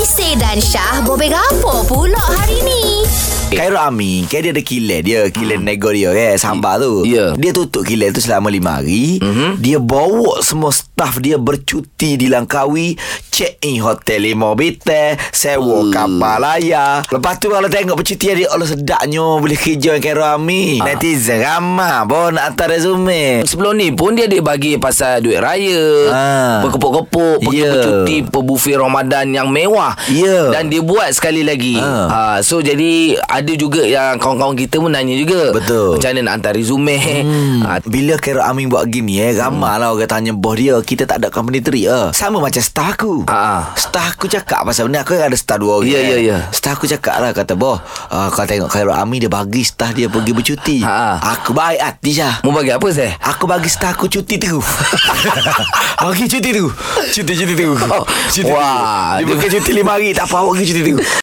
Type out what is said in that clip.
Isy dan Syah bobek apa pula hari ni? Khairul Amin Kan dia ada kilat dia Kilat nego dia kan Sambar tu Ya. Dia tutup kilat tu selama lima hari Mhm. Dia bawa semua staff dia Bercuti di Langkawi Check in hotel lima bintang Sewa Hmm. kapal layar Lepas tu kalau tengok percutian dia Allah sedapnya Boleh kerja dengan Khairul Amin Ah. Netizen ramah Bawa nak hantar resume Sebelum ni pun dia ada bagi pasal duit raya Ah. Berkepuk-kepuk Pergi Ya. bercuti Per buffet Ramadan yang mewah Ya. Dan dia buat sekali lagi Ah. ha, So jadi Ada juga yang Kawan-kawan kita pun nanya juga Betul. Macam mana nak hantar resume Hmm. ha, Bila Khairul Amin buat gini eh Ramai lah orang tanya bos dia Kita tak ada company teri eh. Sama macam staff aku Ah. Staff aku cakap pasal benda Aku ada staff dua orang Ya, kan. ya, ya. Staff aku cakap lah Kata boh uh, Kau tengok Khairul Amin Dia bagi staff dia pergi bercuti Ah. Aku baik hati Syah Mau bagi apa saya? Aku bagi staff aku cuti tu Bagi cuti tu Cuti-cuti tu Oh, Cuti wah, tu. Dia dia- bukan cuti lima hari Tak apa awak pergi cuti tu